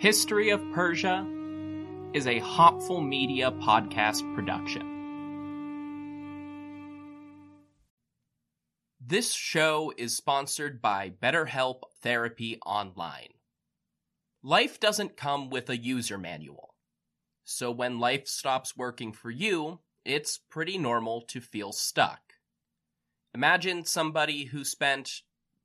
History of Persia is a Hopful Media podcast production. This show is sponsored by BetterHelp Therapy Online. Life doesn't come with a user manual. So when life stops working for you, it's pretty normal to feel stuck. Imagine somebody who spent,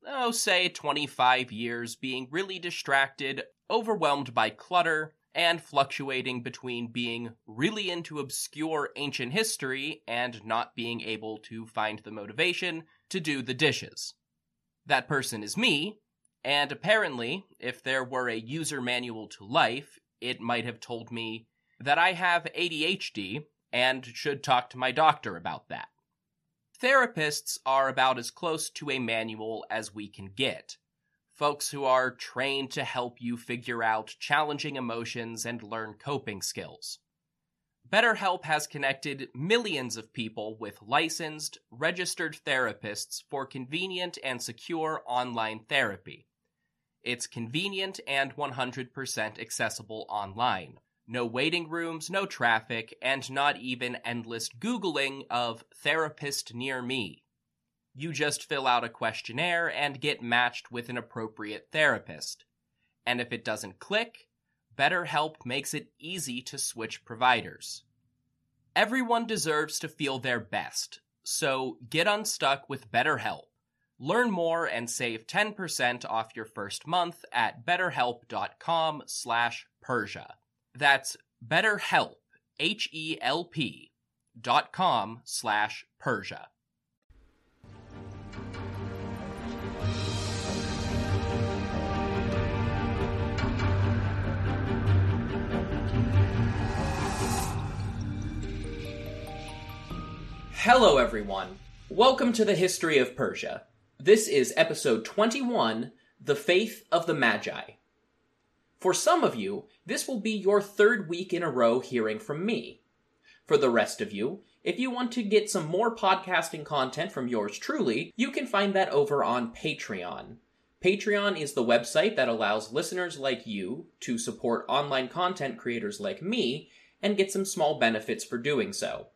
oh, say 25 years being really distracted overwhelmed by clutter, and fluctuating between being really into obscure ancient history and not being able to find the motivation to do the dishes. That person is me, and apparently, if there were a user manual to life, it might have told me that I have ADHD and should talk to my doctor about that. Therapists are about as close to a manual as we can get folks who are trained to help you figure out challenging emotions and learn coping skills. BetterHelp has connected millions of people with licensed, registered therapists for convenient and secure online therapy. It's convenient and 100% accessible online. No waiting rooms, no traffic, and not even endless Googling of therapist near me. You just fill out a questionnaire and get matched with an appropriate therapist. And if it doesn't click, BetterHelp makes it easy to switch providers. Everyone deserves to feel their best, so get unstuck with BetterHelp. Learn more and save 10% off your first month at betterhelp.com slash Persia. That's betterhelp, H-E-L-P dot com slash Persia. Hello, everyone. Welcome to the History of Persia. This is episode 21 The Faith of the Magi. For some of you, this will be your third week in a row hearing from me. For the rest of you, if you want to get some more podcasting content from yours truly, you can find that over on Patreon. Patreon is the website that allows listeners like you to support online content creators like me and get some small benefits for doing so.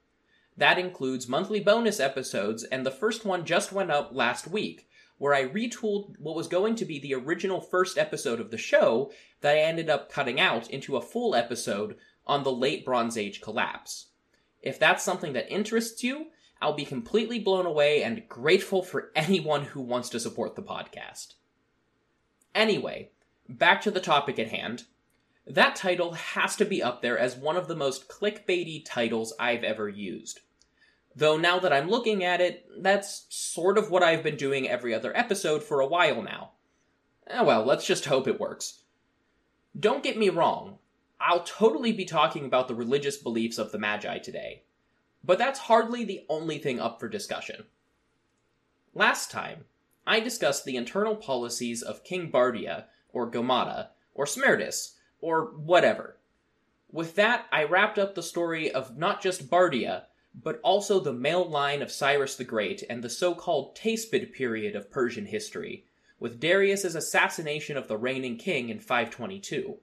That includes monthly bonus episodes, and the first one just went up last week, where I retooled what was going to be the original first episode of the show that I ended up cutting out into a full episode on the late Bronze Age collapse. If that's something that interests you, I'll be completely blown away and grateful for anyone who wants to support the podcast. Anyway, back to the topic at hand. That title has to be up there as one of the most clickbaity titles I've ever used. Though now that I'm looking at it, that's sort of what I've been doing every other episode for a while now. Eh, well, let's just hope it works. Don't get me wrong, I'll totally be talking about the religious beliefs of the Magi today, but that's hardly the only thing up for discussion. Last time, I discussed the internal policies of King Bardia, or Gomata, or Smerdis, or whatever. With that, I wrapped up the story of not just Bardia, but also the male line of Cyrus the Great and the so called Teispid period of Persian history, with Darius's assassination of the reigning king in 522.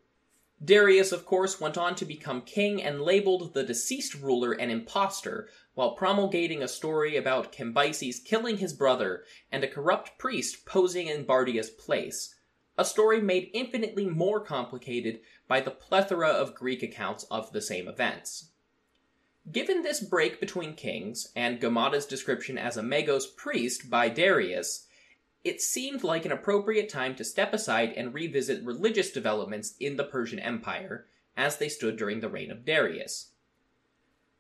Darius, of course, went on to become king and labeled the deceased ruler an impostor while promulgating a story about Cambyses killing his brother and a corrupt priest posing in Bardia's place. A story made infinitely more complicated by the plethora of Greek accounts of the same events. Given this break between kings and Gomata's description as a Magos priest by Darius, it seemed like an appropriate time to step aside and revisit religious developments in the Persian Empire as they stood during the reign of Darius.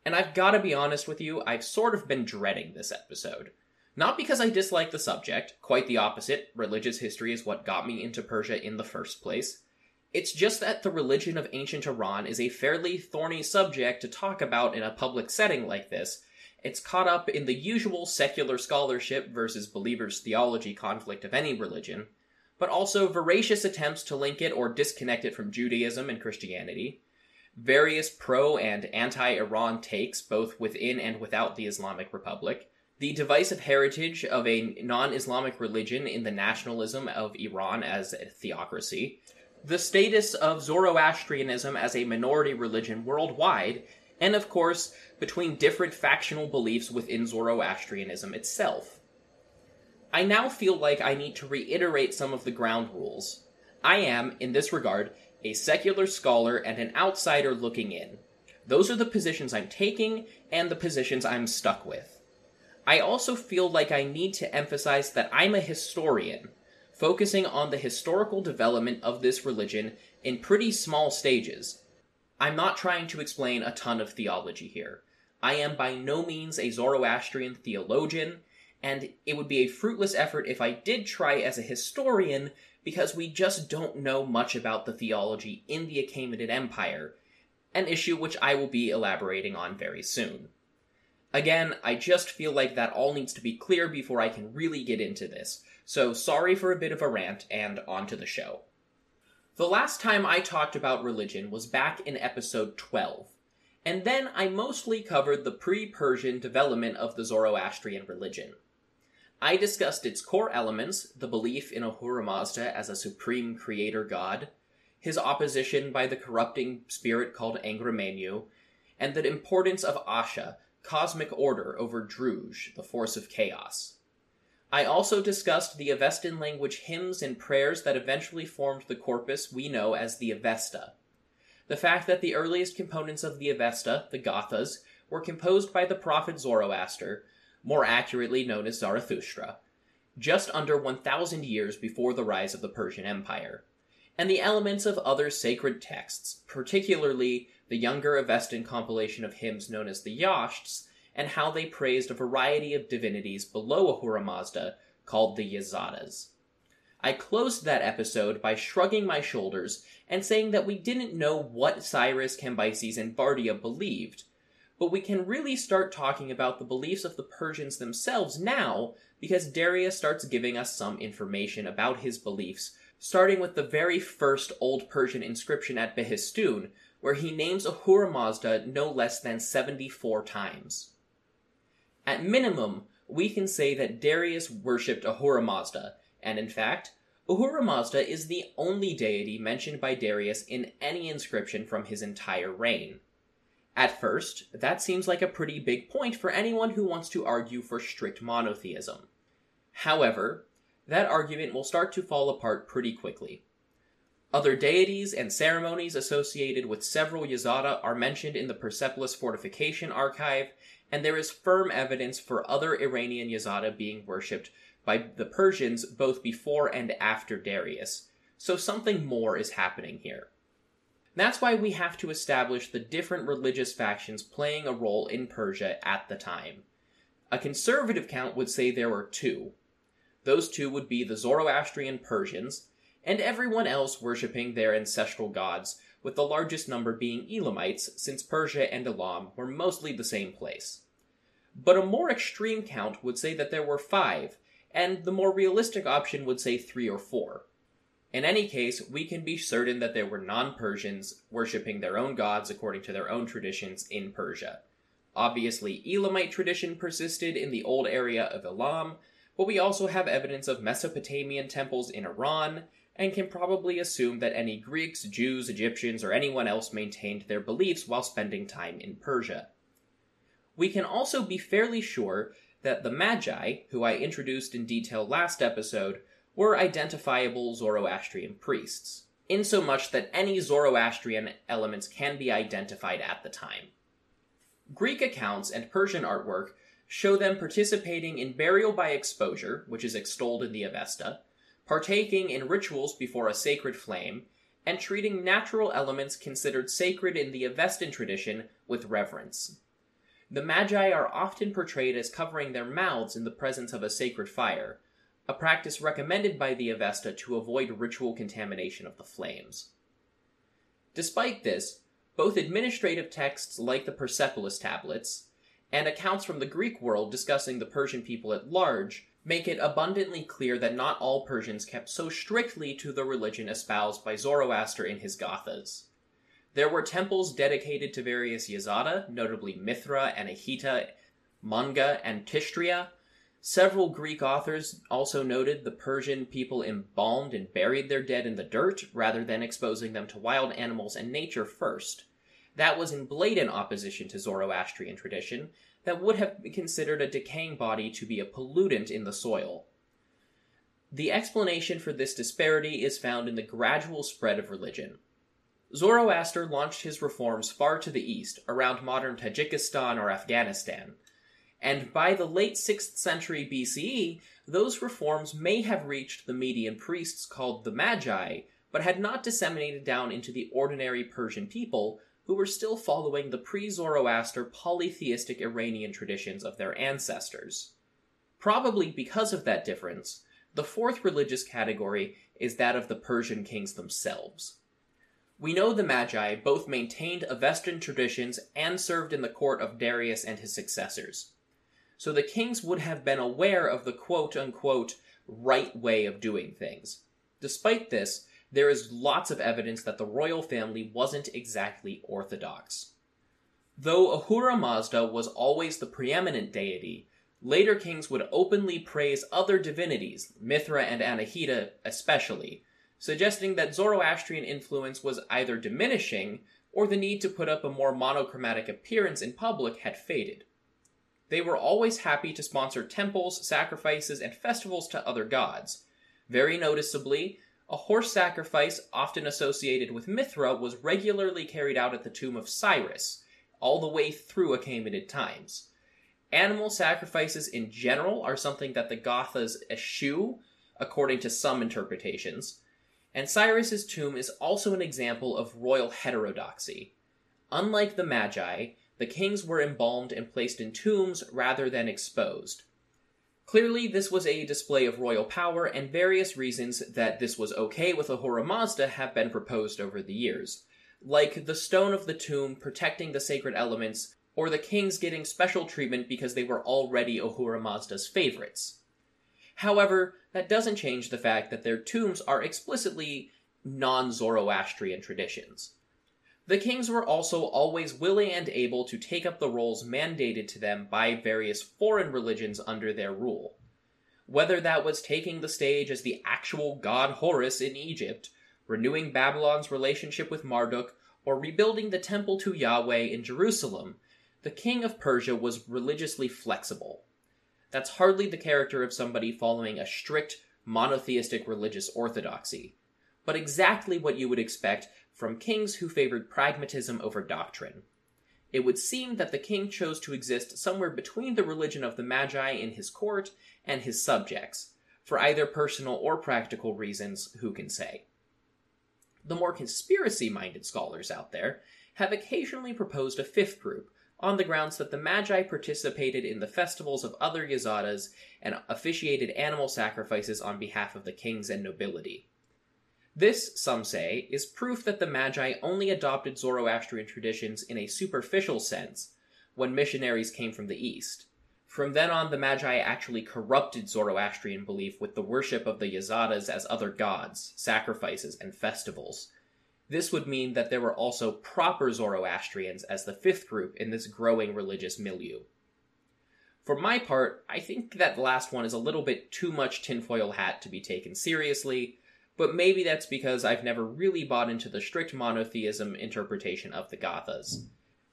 And I've got to be honest with you, I've sort of been dreading this episode. Not because I dislike the subject, quite the opposite, religious history is what got me into Persia in the first place. It's just that the religion of ancient Iran is a fairly thorny subject to talk about in a public setting like this, it's caught up in the usual secular scholarship versus believers' theology conflict of any religion, but also voracious attempts to link it or disconnect it from Judaism and Christianity, various pro and anti Iran takes both within and without the Islamic Republic, the divisive heritage of a non Islamic religion in the nationalism of Iran as a theocracy, the status of Zoroastrianism as a minority religion worldwide, and of course, between different factional beliefs within Zoroastrianism itself. I now feel like I need to reiterate some of the ground rules. I am, in this regard, a secular scholar and an outsider looking in. Those are the positions I'm taking and the positions I'm stuck with. I also feel like I need to emphasize that I'm a historian, focusing on the historical development of this religion in pretty small stages, I'm not trying to explain a ton of theology here. I am by no means a Zoroastrian theologian, and it would be a fruitless effort if I did try as a historian because we just don't know much about the theology in the Achaemenid Empire, an issue which I will be elaborating on very soon. Again, I just feel like that all needs to be clear before I can really get into this, so sorry for a bit of a rant, and on to the show. The last time I talked about religion was back in episode 12, and then I mostly covered the pre Persian development of the Zoroastrian religion. I discussed its core elements the belief in Ahura Mazda as a supreme creator god, his opposition by the corrupting spirit called Angra and the importance of Asha, cosmic order, over Druj, the force of chaos. I also discussed the Avestan language hymns and prayers that eventually formed the corpus we know as the Avesta. The fact that the earliest components of the Avesta, the Gathas, were composed by the prophet Zoroaster, more accurately known as Zarathustra, just under 1,000 years before the rise of the Persian Empire, and the elements of other sacred texts, particularly the younger Avestan compilation of hymns known as the Yashts, and how they praised a variety of divinities below Ahura Mazda called the Yazatas. I closed that episode by shrugging my shoulders and saying that we didn't know what Cyrus, Cambyses, and Bardia believed, but we can really start talking about the beliefs of the Persians themselves now because Darius starts giving us some information about his beliefs, starting with the very first Old Persian inscription at Behistun, where he names Ahura Mazda no less than 74 times. At minimum, we can say that Darius worshipped Ahura Mazda, and in fact, Ahura Mazda is the only deity mentioned by Darius in any inscription from his entire reign. At first, that seems like a pretty big point for anyone who wants to argue for strict monotheism. However, that argument will start to fall apart pretty quickly. Other deities and ceremonies associated with several Yazada are mentioned in the Persepolis Fortification Archive, and there is firm evidence for other Iranian Yazada being worshipped by the Persians both before and after Darius, so something more is happening here. That's why we have to establish the different religious factions playing a role in Persia at the time. A conservative count would say there were two. Those two would be the Zoroastrian Persians, and everyone else worshipping their ancestral gods, with the largest number being Elamites, since Persia and Elam were mostly the same place. But a more extreme count would say that there were five, and the more realistic option would say three or four. In any case, we can be certain that there were non Persians worshipping their own gods according to their own traditions in Persia. Obviously, Elamite tradition persisted in the old area of Elam, but we also have evidence of Mesopotamian temples in Iran, and can probably assume that any Greeks, Jews, Egyptians, or anyone else maintained their beliefs while spending time in Persia. We can also be fairly sure that the Magi, who I introduced in detail last episode, were identifiable Zoroastrian priests, insomuch that any Zoroastrian elements can be identified at the time. Greek accounts and Persian artwork show them participating in burial by exposure, which is extolled in the Avesta, partaking in rituals before a sacred flame, and treating natural elements considered sacred in the Avestan tradition with reverence. The Magi are often portrayed as covering their mouths in the presence of a sacred fire, a practice recommended by the Avesta to avoid ritual contamination of the flames. Despite this, both administrative texts like the Persepolis tablets and accounts from the Greek world discussing the Persian people at large make it abundantly clear that not all Persians kept so strictly to the religion espoused by Zoroaster in his Gathas. There were temples dedicated to various Yazada, notably Mithra, Anahita, Manga, and Tishtrya, Several Greek authors also noted the Persian people embalmed and buried their dead in the dirt rather than exposing them to wild animals and nature first. That was in blatant opposition to Zoroastrian tradition that would have considered a decaying body to be a pollutant in the soil. The explanation for this disparity is found in the gradual spread of religion. Zoroaster launched his reforms far to the east, around modern Tajikistan or Afghanistan, and by the late 6th century BCE, those reforms may have reached the Median priests called the Magi, but had not disseminated down into the ordinary Persian people, who were still following the pre Zoroaster polytheistic Iranian traditions of their ancestors. Probably because of that difference, the fourth religious category is that of the Persian kings themselves. We know the Magi both maintained Avestan traditions and served in the court of Darius and his successors so the kings would have been aware of the quote unquote right way of doing things. Despite this, there is lots of evidence that the royal family wasn't exactly orthodox. Though Ahura Mazda was always the preeminent deity, later kings would openly praise other divinities, Mithra and Anahita especially, suggesting that Zoroastrian influence was either diminishing or the need to put up a more monochromatic appearance in public had faded. They were always happy to sponsor temples, sacrifices, and festivals to other gods. Very noticeably, a horse sacrifice, often associated with Mithra, was regularly carried out at the tomb of Cyrus, all the way through Achaemenid times. Animal sacrifices in general are something that the Gathas eschew, according to some interpretations, and Cyrus's tomb is also an example of royal heterodoxy. Unlike the Magi, the kings were embalmed and placed in tombs rather than exposed. Clearly, this was a display of royal power, and various reasons that this was okay with Ahura Mazda have been proposed over the years, like the stone of the tomb protecting the sacred elements, or the kings getting special treatment because they were already Ahura Mazda's favorites. However, that doesn't change the fact that their tombs are explicitly non Zoroastrian traditions. The kings were also always willing and able to take up the roles mandated to them by various foreign religions under their rule. Whether that was taking the stage as the actual god Horus in Egypt, renewing Babylon's relationship with Marduk, or rebuilding the temple to Yahweh in Jerusalem, the king of Persia was religiously flexible. That's hardly the character of somebody following a strict monotheistic religious orthodoxy, but exactly what you would expect from kings who favored pragmatism over doctrine. It would seem that the king chose to exist somewhere between the religion of the Magi in his court and his subjects, for either personal or practical reasons, who can say. The more conspiracy minded scholars out there have occasionally proposed a fifth group on the grounds that the Magi participated in the festivals of other Yazatas and officiated animal sacrifices on behalf of the kings and nobility. This, some say, is proof that the Magi only adopted Zoroastrian traditions in a superficial sense when missionaries came from the East. From then on, the Magi actually corrupted Zoroastrian belief with the worship of the Yazatas as other gods, sacrifices, and festivals. This would mean that there were also proper Zoroastrians as the fifth group in this growing religious milieu. For my part, I think that the last one is a little bit too much tinfoil hat to be taken seriously, but maybe that's because I've never really bought into the strict monotheism interpretation of the Gathas.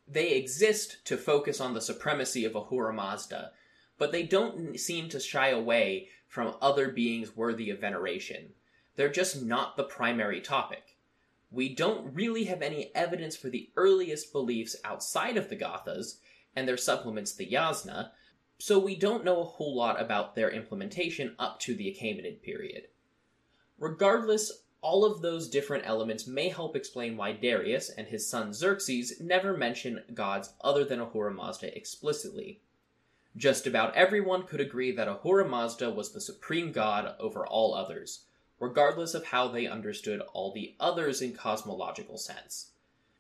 They exist to focus on the supremacy of Ahura Mazda, but they don't seem to shy away from other beings worthy of veneration. They're just not the primary topic. We don't really have any evidence for the earliest beliefs outside of the Gathas, and their supplements the Yasna, so we don't know a whole lot about their implementation up to the Achaemenid period. Regardless, all of those different elements may help explain why Darius and his son Xerxes never mention gods other than Ahura Mazda explicitly. Just about everyone could agree that Ahura Mazda was the supreme god over all others, regardless of how they understood all the others in cosmological sense.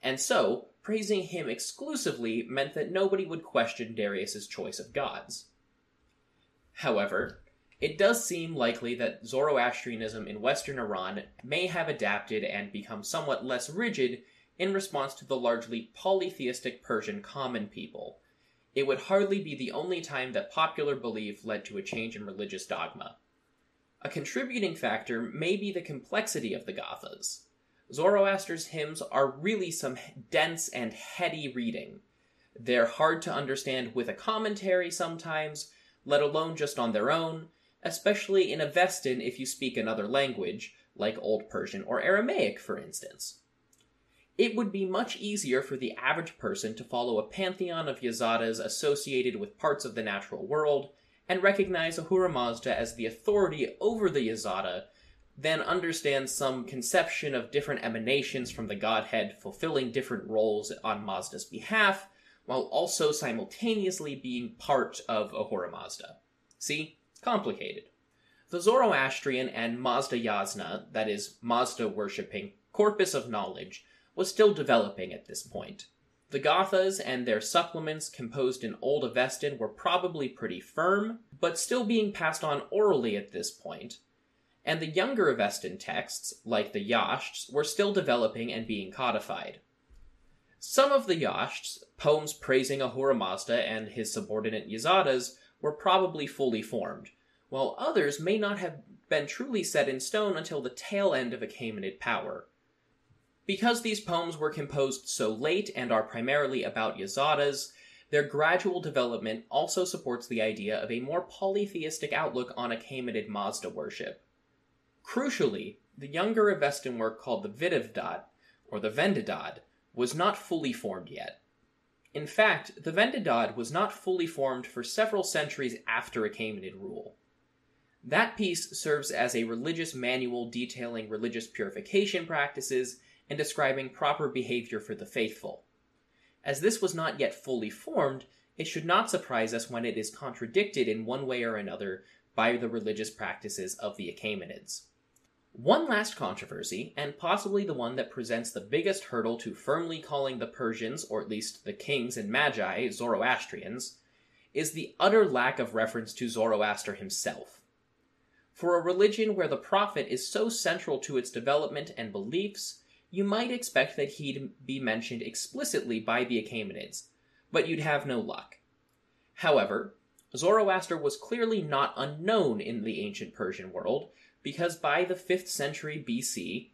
And so, praising him exclusively meant that nobody would question Darius's choice of gods. However, it does seem likely that Zoroastrianism in Western Iran may have adapted and become somewhat less rigid in response to the largely polytheistic Persian common people. It would hardly be the only time that popular belief led to a change in religious dogma. A contributing factor may be the complexity of the Gathas. Zoroaster's hymns are really some dense and heady reading. They're hard to understand with a commentary sometimes, let alone just on their own, especially in Avestan if you speak another language, like Old Persian or Aramaic, for instance. It would be much easier for the average person to follow a pantheon of Yazatas associated with parts of the natural world and recognize Ahura Mazda as the authority over the Yazata than understand some conception of different emanations from the godhead fulfilling different roles on Mazda's behalf, while also simultaneously being part of Ahura Mazda. See? Complicated. The Zoroastrian and Mazda Yasna, that is, Mazda worshipping, corpus of knowledge, was still developing at this point. The Gathas and their supplements composed in Old Avestan were probably pretty firm, but still being passed on orally at this point. And the younger Avestan texts, like the Yashts, were still developing and being codified. Some of the Yashts, poems praising Ahura Mazda and his subordinate Yazatas, were probably fully formed, while others may not have been truly set in stone until the tail end of Achaemenid power. Because these poems were composed so late and are primarily about Yazatas, their gradual development also supports the idea of a more polytheistic outlook on Achaemenid Mazda worship. Crucially, the younger Avestan work called the Videvdat, or the Vendidad, was not fully formed yet. In fact, the Vendidad was not fully formed for several centuries after Achaemenid rule. That piece serves as a religious manual detailing religious purification practices and describing proper behavior for the faithful. As this was not yet fully formed, it should not surprise us when it is contradicted in one way or another by the religious practices of the Achaemenids. One last controversy, and possibly the one that presents the biggest hurdle to firmly calling the Persians, or at least the kings and magi, Zoroastrians, is the utter lack of reference to Zoroaster himself. For a religion where the prophet is so central to its development and beliefs, you might expect that he'd be mentioned explicitly by the Achaemenids, but you'd have no luck. However, Zoroaster was clearly not unknown in the ancient Persian world, because by the 5th century BC,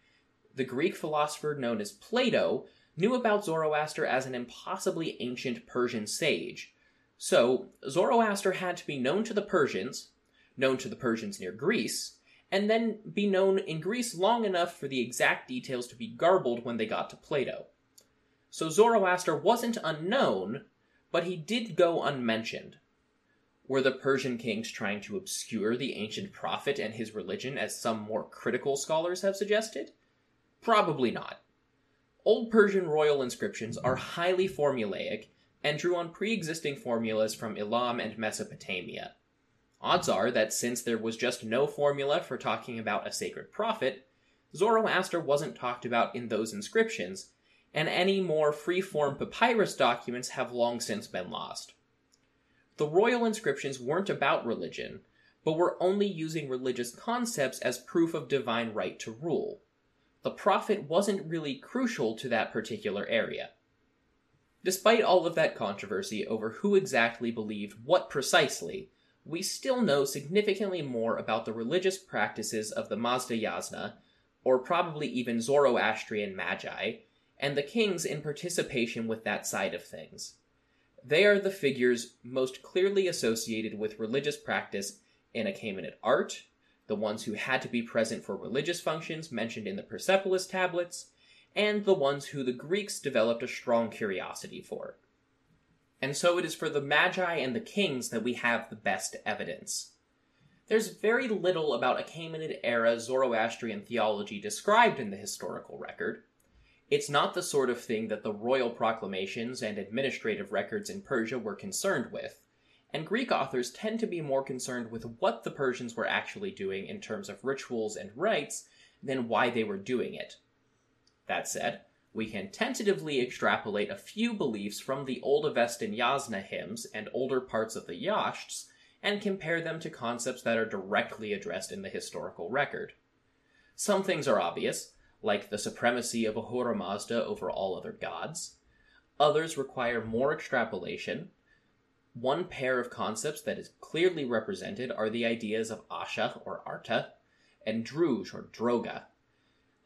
the Greek philosopher known as Plato knew about Zoroaster as an impossibly ancient Persian sage. So, Zoroaster had to be known to the Persians, known to the Persians near Greece, and then be known in Greece long enough for the exact details to be garbled when they got to Plato. So Zoroaster wasn't unknown, but he did go unmentioned. Were the Persian kings trying to obscure the ancient prophet and his religion, as some more critical scholars have suggested? Probably not. Old Persian royal inscriptions are highly formulaic and drew on pre existing formulas from Elam and Mesopotamia. Odds are that since there was just no formula for talking about a sacred prophet, Zoroaster wasn't talked about in those inscriptions, and any more free-form papyrus documents have long since been lost. The royal inscriptions weren't about religion, but were only using religious concepts as proof of divine right to rule. The prophet wasn't really crucial to that particular area. Despite all of that controversy over who exactly believed what precisely, we still know significantly more about the religious practices of the Mazda Yasna, or probably even Zoroastrian Magi, and the kings in participation with that side of things. They are the figures most clearly associated with religious practice in Achaemenid art, the ones who had to be present for religious functions mentioned in the Persepolis tablets, and the ones who the Greeks developed a strong curiosity for. And so it is for the Magi and the kings that we have the best evidence. There's very little about Achaemenid era Zoroastrian theology described in the historical record. It's not the sort of thing that the royal proclamations and administrative records in Persia were concerned with, and Greek authors tend to be more concerned with what the Persians were actually doing in terms of rituals and rites than why they were doing it. That said, we can tentatively extrapolate a few beliefs from the Old Avestan Yasna hymns and older parts of the Yashts and compare them to concepts that are directly addressed in the historical record. Some things are obvious, like the supremacy of Ahura Mazda over all other gods. Others require more extrapolation. One pair of concepts that is clearly represented are the ideas of Asha or Arta and Druj or Drauga,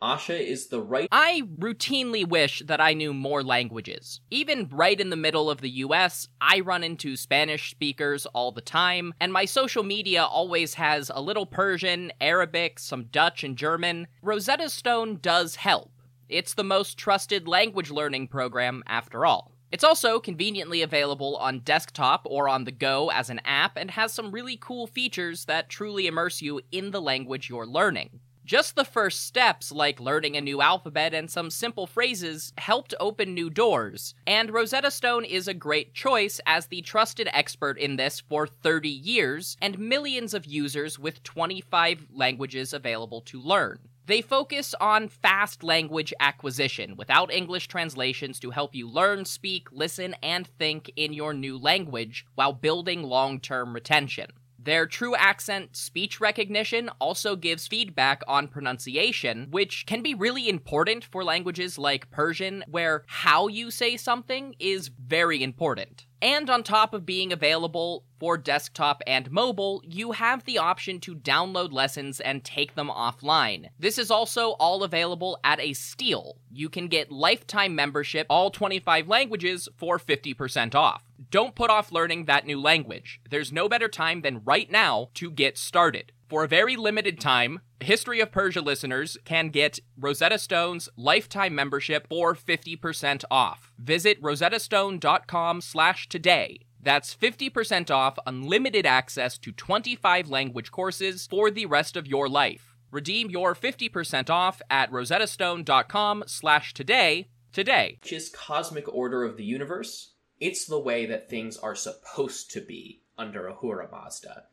Asha is the right. I routinely wish that I knew more languages. Even right in the middle of the US, I run into Spanish speakers all the time, and my social media always has a little Persian, Arabic, some Dutch, and German. Rosetta Stone does help. It's the most trusted language learning program after all. It's also conveniently available on desktop or on the go as an app and has some really cool features that truly immerse you in the language you're learning. Just the first steps, like learning a new alphabet and some simple phrases, helped open new doors, and Rosetta Stone is a great choice as the trusted expert in this for 30 years and millions of users with 25 languages available to learn. They focus on fast language acquisition without English translations to help you learn, speak, listen, and think in your new language while building long term retention. Their true accent speech recognition also gives feedback on pronunciation, which can be really important for languages like Persian, where how you say something is very important. And on top of being available for desktop and mobile, you have the option to download lessons and take them offline. This is also all available at a steal. You can get lifetime membership, all 25 languages, for 50% off. Don't put off learning that new language. There's no better time than right now to get started. For a very limited time, History of Persia listeners can get Rosetta Stone's lifetime membership for 50% off. Visit rosettastone.com slash today. That's 50% off unlimited access to 25 language courses for the rest of your life. Redeem your 50% off at rosettastone.com slash today today. Which cosmic order of the universe. It's the way that things are supposed to be under Ahura Mazda.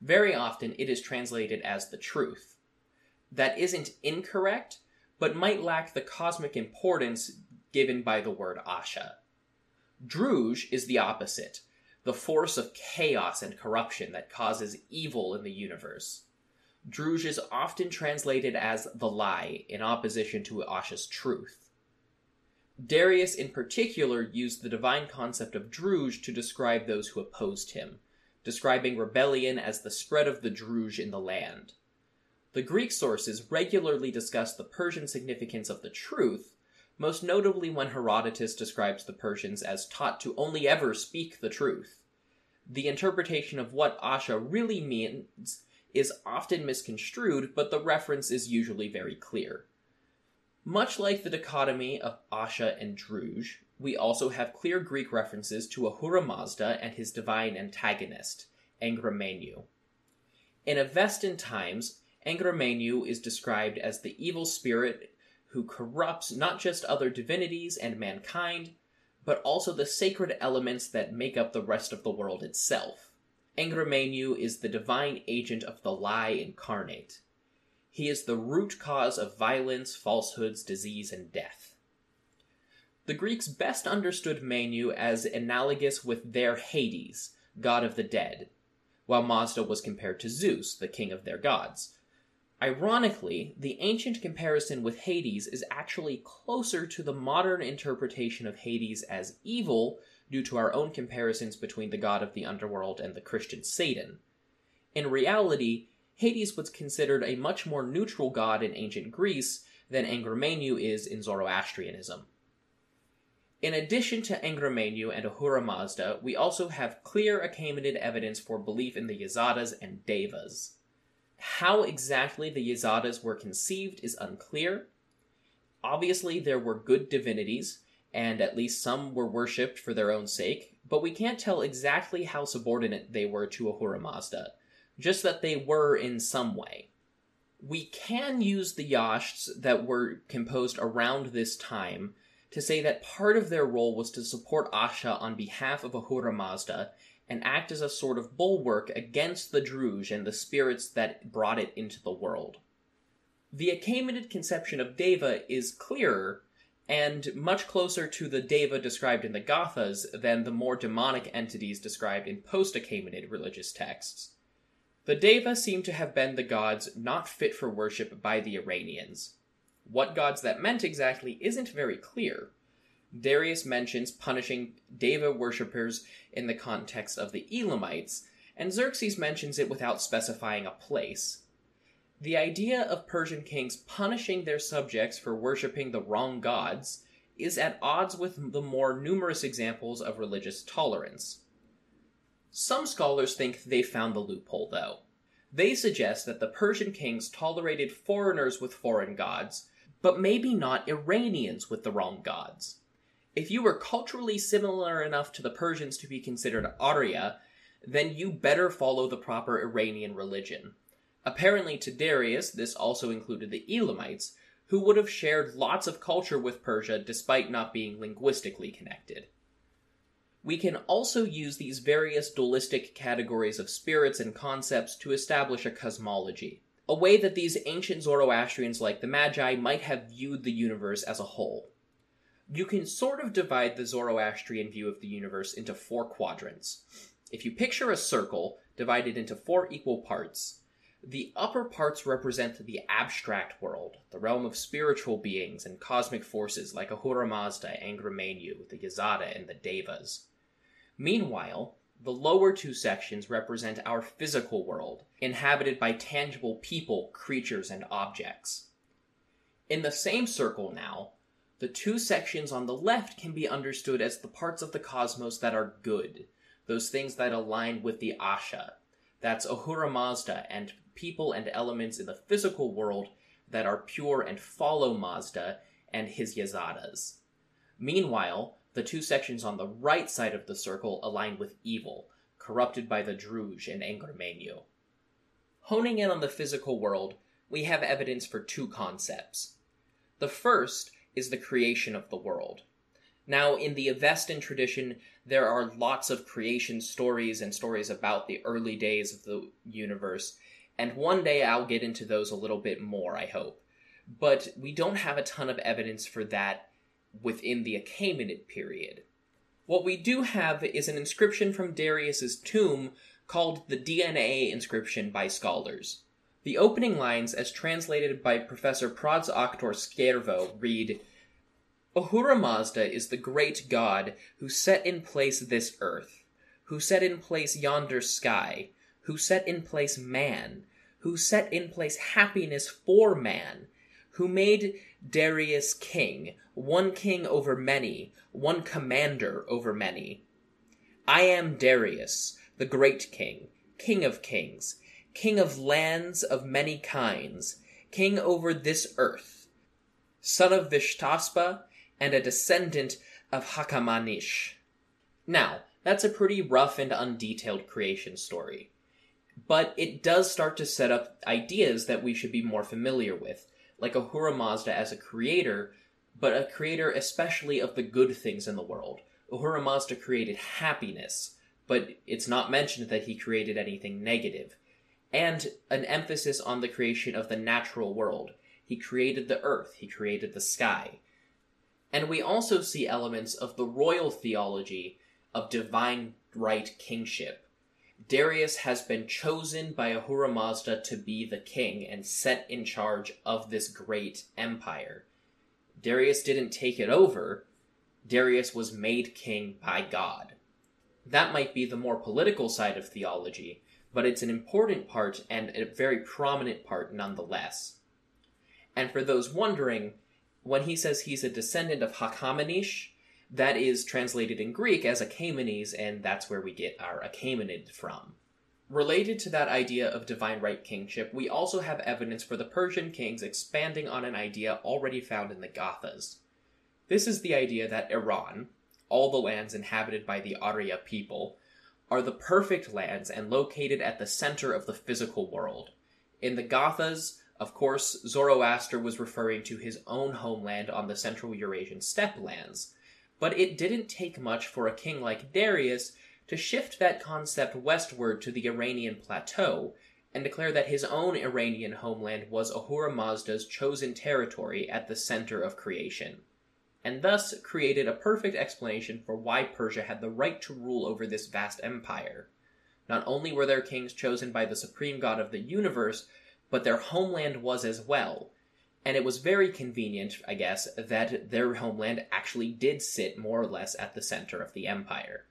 Very often it is translated as the truth. that isn't incorrect, but might lack the cosmic importance given by the word Asha. Druj is the opposite, the force of chaos and corruption that causes evil in the universe. Druj is often translated as the lie in opposition to Asha's truth. Darius, in particular, used the divine concept of Druj to describe those who opposed him, describing rebellion as the spread of the Druj in the land. The Greek sources regularly discuss the Persian significance of the truth, most notably when Herodotus describes the Persians as taught to only ever speak the truth. The interpretation of what Asha really means is often misconstrued, but the reference is usually very clear. Much like the dichotomy of Asha and Druj, we also have clear Greek references to Ahura Mazda and his divine antagonist, Angra Mainyu. In Avestan times, Angra Mainyu is described as the evil spirit who corrupts not just other divinities and mankind, but also the sacred elements that make up the rest of the world itself. Angra Mainyu is the divine agent of the lie incarnate. He is the root cause of violence, falsehoods, disease, and death. The Greeks best understood Manu as analogous with their Hades, god of the dead, while Mazda was compared to Zeus, the king of their gods. Ironically, the ancient comparison with Hades is actually closer to the modern interpretation of Hades as evil due to our own comparisons between the god of the underworld and the Christian Satan. In reality, Hades was considered a much more neutral god in ancient Greece than Angra Mainyu is in Zoroastrianism. In addition to Angra Mainyu and Ahura Mazda, we also have clear Achaemenid evidence for belief in the Yazadas and Devas. How exactly the Yazadas were conceived is unclear. Obviously, there were good divinities, and at least some were worshipped for their own sake, but we can't tell exactly how subordinate they were to Ahura Mazda, just that they were in some way. We can use the Yashts that were composed around this time to say that part of their role was to support Asha on behalf of Ahura Mazda and act as a sort of bulwark against the Druj and the spirits that brought it into the world. The Achaemenid conception of Deva is clearer and much closer to the Deva described in the Gathas than the more demonic entities described in post Achaemenid religious texts. The Deva seem to have been the gods not fit for worship by the Iranians. What gods that meant exactly isn't very clear. Darius mentions punishing Deva worshippers in the context of the Elamites, and Xerxes mentions it without specifying a place. The idea of Persian kings punishing their subjects for worshipping the wrong gods is at odds with the more numerous examples of religious tolerance. Some scholars think they found the loophole, though. They suggest that the Persian kings tolerated foreigners with foreign gods, but maybe not Iranians with the wrong gods. If you were culturally similar enough to the Persians to be considered Arya, then you better follow the proper Iranian religion. Apparently, to Darius, this also included the Elamites, who would have shared lots of culture with Persia despite not being linguistically connected. We can also use these various dualistic categories of spirits and concepts to establish a cosmology, a way that these ancient Zoroastrians like the Magi might have viewed the universe as a whole. You can sort of divide the Zoroastrian view of the universe into four quadrants. If you picture a circle divided into four equal parts, the upper parts represent the abstract world, the realm of spiritual beings and cosmic forces like Ahura Mazda, Angra Mainyu, the Yazada, and the Devas. Meanwhile, the lower two sections represent our physical world, inhabited by tangible people, creatures, and objects. In the same circle now, the two sections on the left can be understood as the parts of the cosmos that are good, those things that align with the Asha. That's Ahura Mazda and people and elements in the physical world that are pure and follow Mazda and his Yazadas. Meanwhile, the two sections on the right side of the circle align with evil, corrupted by the Druj and Angra Mainyu. Honing in on the physical world, we have evidence for two concepts. The first is the creation of the world. Now, in the Avestan tradition, there are lots of creation stories and stories about the early days of the universe, and one day I'll get into those a little bit more, I hope. But we don't have a ton of evidence for that within the Achaemenid period. What we do have is an inscription from Darius's tomb called the DNA inscription by scholars. The opening lines, as translated by Professor Prods Oktor Skjærvø, read Ahura Mazda is the great god who set in place this earth, who set in place yonder sky, who set in place man, who set in place happiness for man, who made Darius king, one king over many, one commander over many. I am Darius, the great king, king of kings, king of lands of many kinds, king over this earth, son of Vishtaspa, and a descendant of Hakamanish. Now, that's a pretty rough and undetailed creation story. But it does start to set up ideas that we should be more familiar with, like Ahura Mazda as a creator, but a creator especially of the good things in the world. Ahura Mazda created happiness, but it's not mentioned that he created anything negative. And an emphasis on the creation of the natural world. He created the earth, he created the sky. And we also see elements of the royal theology of divine right kingship. Darius has been chosen by Ahura Mazda to be the king and set in charge of this great empire. Darius didn't take it over, Darius was made king by God. That might be the more political side of theology, but it's an important part and a very prominent part nonetheless. And for those wondering, when he says he's a descendant of Hakamanish, that is translated in Greek as Achaemenes, and that's where we get our Achaemenid from. Related to that idea of divine right kingship, we also have evidence for the Persian kings expanding on an idea already found in the Gathas. This is the idea that Iran, all the lands inhabited by the Arya people, are the perfect lands and located at the center of the physical world. In the Gathas, of course, Zoroaster was referring to his own homeland on the Central Eurasian steppe lands, but it didn't take much for a king like Darius to shift that concept westward to the Iranian plateau and declare that his own Iranian homeland was Ahura Mazda's chosen territory at the center of creation, and thus created a perfect explanation for why Persia had the right to rule over this vast empire. Not only were their kings chosen by the supreme god of the universe, but their homeland was as well, and it was very convenient, I guess, that their homeland actually did sit more or less at the center of the empire.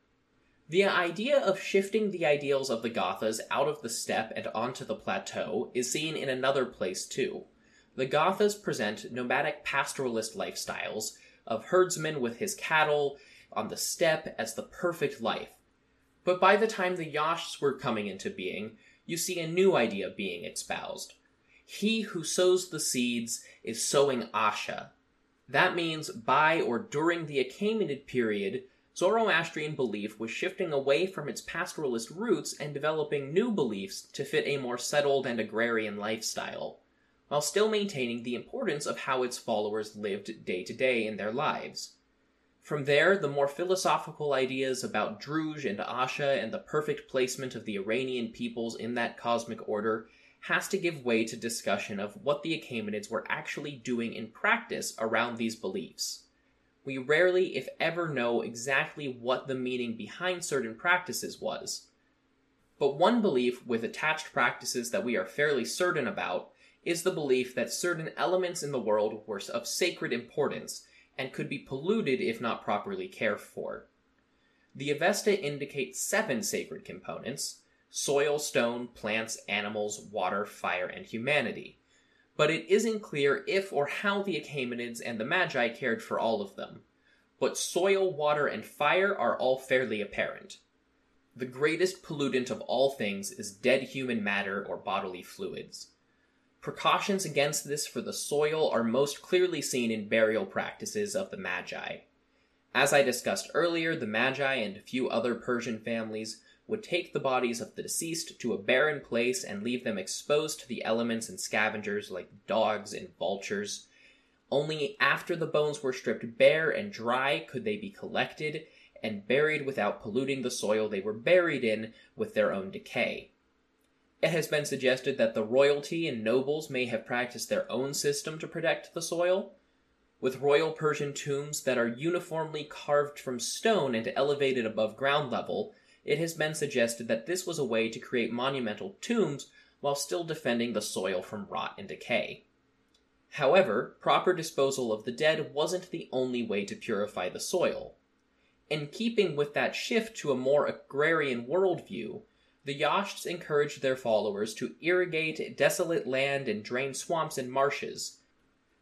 The idea of shifting the ideals of the Gathas out of the steppe and onto the plateau is seen in another place too. The Gathas present nomadic pastoralist lifestyles of herdsmen with his cattle on the steppe as the perfect life. But by the time the Yashts were coming into being, you see a new idea being espoused he who sows the seeds is sowing Asha. That means by or during the Achaemenid period, Zoroastrian belief was shifting away from its pastoralist roots and developing new beliefs to fit a more settled and agrarian lifestyle, while still maintaining the importance of how its followers lived day to day in their lives. From there, the more philosophical ideas about Druj and Asha and the perfect placement of the Iranian peoples in that cosmic order has to give way to discussion of what the Achaemenids were actually doing in practice around these beliefs. We rarely, if ever, know exactly what the meaning behind certain practices was. But one belief with attached practices that we are fairly certain about is the belief that certain elements in the world were of sacred importance and could be polluted if not properly cared for. The Avesta indicates seven sacred components, soil, stone, plants, animals, water, fire, and humanity. But it isn't clear if or how the Achaemenids and the Magi cared for all of them. But soil, water, and fire are all fairly apparent. The greatest pollutant of all things is dead human matter or bodily fluids. Precautions against this for the soil are most clearly seen in burial practices of the Magi. As I discussed earlier, the Magi and a few other Persian families would take the bodies of the deceased to a barren place and leave them exposed to the elements and scavengers like dogs and vultures. Only after the bones were stripped bare and dry could they be collected and buried without polluting the soil they were buried in with their own decay. It has been suggested that the royalty and nobles may have practiced their own system to protect the soil. With royal Persian tombs that are uniformly carved from stone and elevated above ground level, it has been suggested that this was a way to create monumental tombs while still defending the soil from rot and decay. However, proper disposal of the dead wasn't the only way to purify the soil. In keeping with that shift to a more agrarian worldview, the Yashts encouraged their followers to irrigate desolate land and drain swamps and marshes.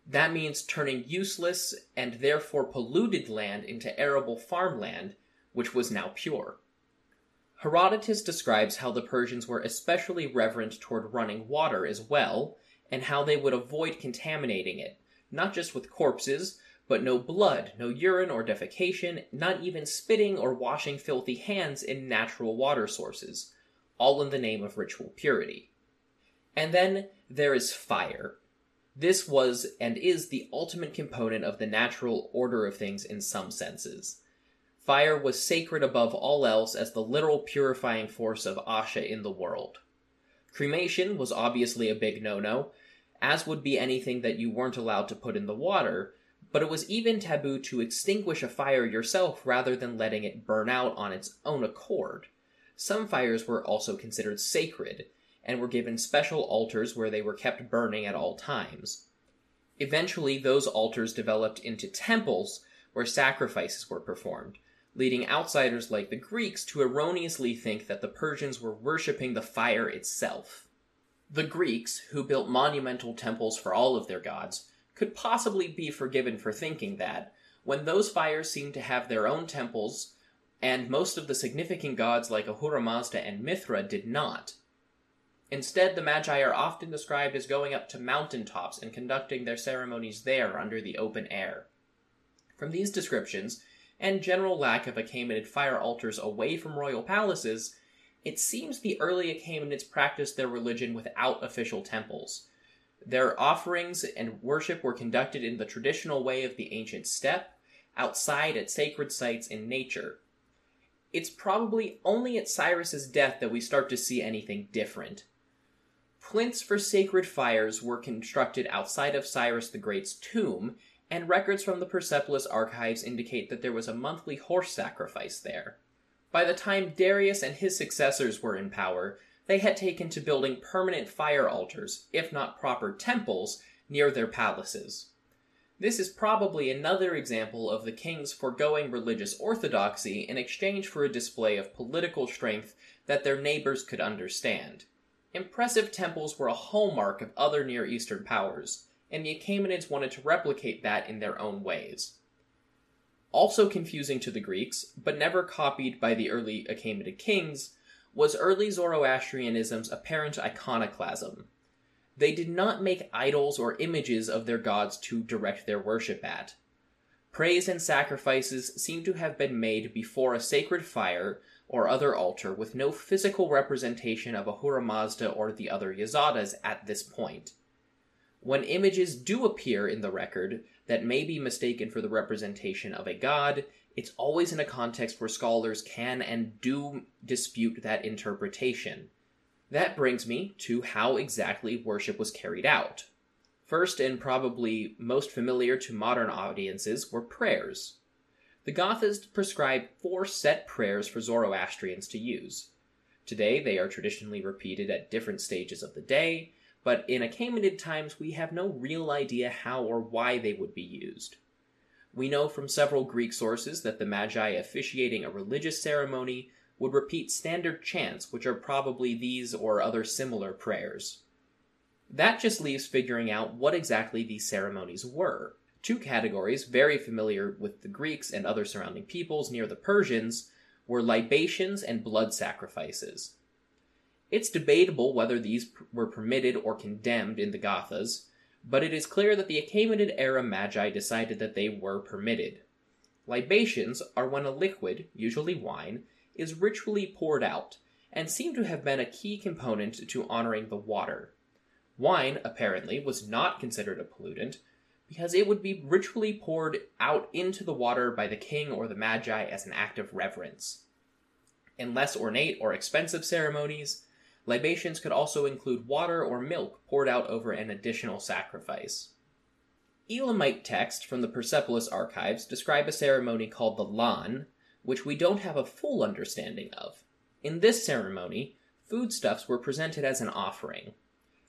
That means turning useless and therefore polluted land into arable farmland, which was now pure. Herodotus describes how the Persians were especially reverent toward running water as well, and how they would avoid contaminating it, not just with corpses, but no blood, no urine or defecation, not even spitting or washing filthy hands in natural water sources, all in the name of ritual purity. And then there is fire. This was and is the ultimate component of the natural order of things in some senses. Fire was sacred above all else as the literal purifying force of Asha in the world. Cremation was obviously a big no no, as would be anything that you weren't allowed to put in the water, but it was even taboo to extinguish a fire yourself rather than letting it burn out on its own accord. Some fires were also considered sacred, and were given special altars where they were kept burning at all times. Eventually, those altars developed into temples where sacrifices were performed, leading outsiders like the Greeks to erroneously think that the Persians were worshipping the fire itself. The Greeks, who built monumental temples for all of their gods, could possibly be forgiven for thinking that, when those fires seemed to have their own temples, and most of the significant gods like Ahura Mazda and Mithra did not. Instead, the Magi are often described as going up to mountain tops and conducting their ceremonies there under the open air. From these descriptions, and general lack of Achaemenid fire altars away from royal palaces, it seems the early Achaemenids practiced their religion without official temples. Their offerings and worship were conducted in the traditional way of the ancient steppe, outside at sacred sites in nature. It's probably only at Cyrus's death that we start to see anything different. Plinths for sacred fires were constructed outside of Cyrus the Great's tomb, and records from the Persepolis archives indicate that there was a monthly horse sacrifice there. By the time Darius and his successors were in power, they had taken to building permanent fire altars, if not proper temples, near their palaces. This is probably another example of the kings foregoing religious orthodoxy in exchange for a display of political strength that their neighbors could understand. Impressive temples were a hallmark of other Near Eastern powers, and the Achaemenids wanted to replicate that in their own ways. Also confusing to the Greeks, but never copied by the early Achaemenid kings, was early Zoroastrianism's apparent iconoclasm. They did not make idols or images of their gods to direct their worship at. Praise and sacrifices seem to have been made before a sacred fire or other altar with no physical representation of Ahura Mazda or the other Yazadas at this point. When images do appear in the record that may be mistaken for the representation of a god, it's always in a context where scholars can and do dispute that interpretation. That brings me to how exactly worship was carried out. First, and probably most familiar to modern audiences, were prayers. The Gathas prescribe four set prayers for Zoroastrians to use. Today, they are traditionally repeated at different stages of the day, but in Achaemenid times we have no real idea how or why they would be used. We know from several Greek sources that the Magi officiating a religious ceremony would repeat standard chants, which are probably these or other similar prayers. That just leaves figuring out what exactly these ceremonies were. Two categories, very familiar with the Greeks and other surrounding peoples near the Persians, were libations and blood sacrifices. It's debatable whether these were permitted or condemned in the Gathas, but it is clear that the Achaemenid era Magi decided that they were permitted. Libations are when a liquid, usually wine, is ritually poured out, and seem to have been a key component to honoring the water. Wine, apparently, was not considered a pollutant, because it would be ritually poured out into the water by the king or the magi as an act of reverence. In less ornate or expensive ceremonies, Libations could also include water or milk poured out over an additional sacrifice. Elamite texts from the Persepolis archives describe a ceremony called the Lan, which we don't have a full understanding of. In this ceremony, foodstuffs were presented as an offering.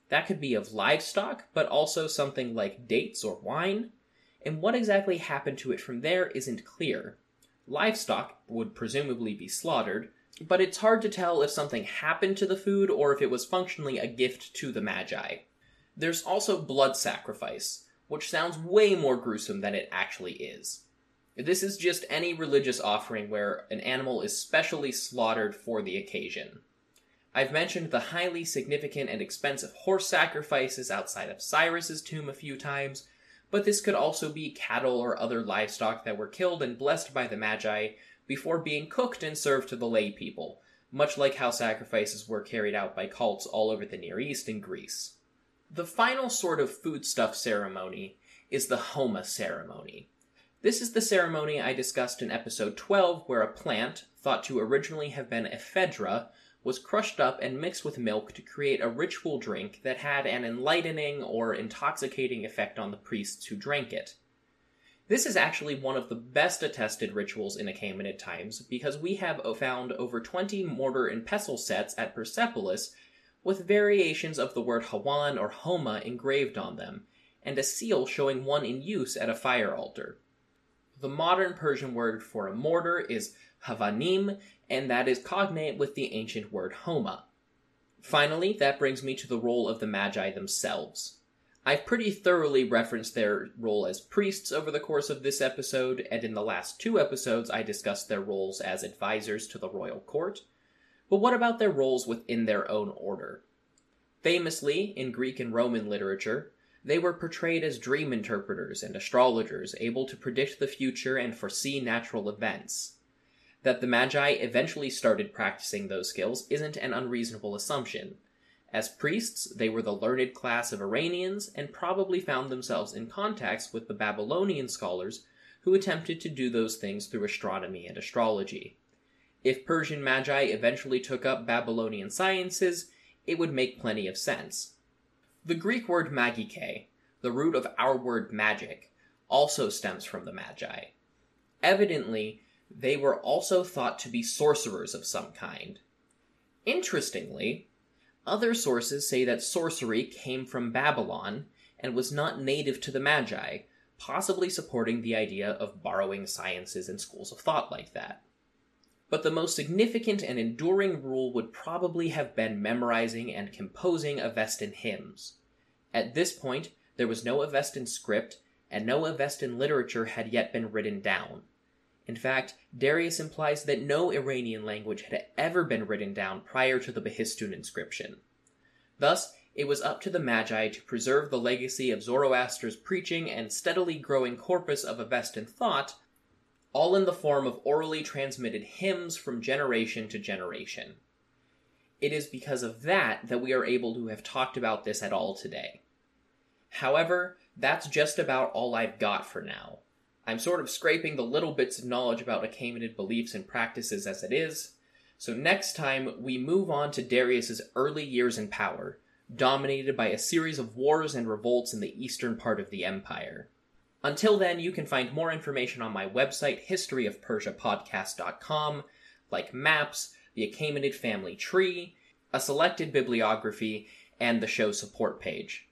That could be of livestock, but also something like dates or wine, and what exactly happened to it from there isn't clear. Livestock would presumably be slaughtered, but it's hard to tell if something happened to the food or if it was functionally a gift to the Magi. There's also blood sacrifice, which sounds way more gruesome than it actually is. This is just any religious offering where an animal is specially slaughtered for the occasion. I've mentioned the highly significant and expensive horse sacrifices outside of Cyrus's tomb a few times, but this could also be cattle or other livestock that were killed and blessed by the Magi before being cooked and served to the lay people, much like how sacrifices were carried out by cults all over the Near East and Greece. The final sort of foodstuff ceremony is the Homa ceremony. This is the ceremony I discussed in episode 12, where a plant, thought to originally have been ephedra, was crushed up and mixed with milk to create a ritual drink that had an enlightening or intoxicating effect on the priests who drank it. This is actually one of the best attested rituals in Achaemenid times because we have found over 20 mortar and pestle sets at Persepolis with variations of the word Hawan or Homa engraved on them, and a seal showing one in use at a fire altar. The modern Persian word for a mortar is Havanim, and that is cognate with the ancient word Homa. Finally, that brings me to the role of the Magi themselves. I've pretty thoroughly referenced their role as priests over the course of this episode, and in the last two episodes, I discussed their roles as advisors to the royal court. But what about their roles within their own order? Famously, in Greek and Roman literature, they were portrayed as dream interpreters and astrologers able to predict the future and foresee natural events. That the Magi eventually started practicing those skills isn't an unreasonable assumption. As priests, they were the learned class of Iranians and probably found themselves in contacts with the Babylonian scholars who attempted to do those things through astronomy and astrology. If Persian magi eventually took up Babylonian sciences, it would make plenty of sense. The Greek word magike, the root of our word magic, also stems from the magi. Evidently, they were also thought to be sorcerers of some kind. Interestingly, other sources say that sorcery came from Babylon and was not native to the Magi, possibly supporting the idea of borrowing sciences and schools of thought like that but the most significant and enduring rule would probably have been memorizing and composing Avestan hymns. At this point, there was no Avestan script, and no Avestan literature had yet been written down. In fact, Darius implies that no Iranian language had ever been written down prior to the Behistun inscription. Thus, it was up to the Magi to preserve the legacy of Zoroaster's preaching and steadily growing corpus of Avestan thought all in the form of orally transmitted hymns from generation to generation. It is because of that that we are able to have talked about this at all today. However, that's just about all I've got for now. I'm sort of scraping the little bits of knowledge about Achaemenid beliefs and practices as it is, so next time we move on to Darius's early years in power, dominated by a series of wars and revolts in the eastern part of the empire. Until then, you can find more information on my website, historyofpersiapodcast.com, like maps, the Achaemenid family tree, a selected bibliography, and the show support page.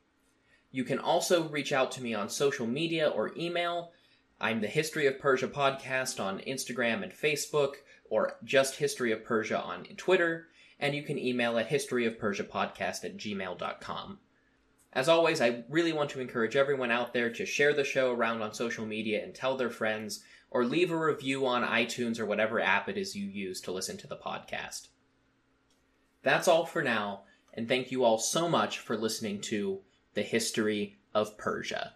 You can also reach out to me on social media or email. I'm the History of Persia podcast on Instagram and Facebook, or just History of Persia on Twitter, and you can email at historyofpersiapodcast at gmail.com. As always, I really want to encourage everyone out there to share the show around on social media and tell their friends, or leave a review on iTunes or whatever app it is you use to listen to the podcast. That's all for now, and thank you all so much for listening to The History of Persia.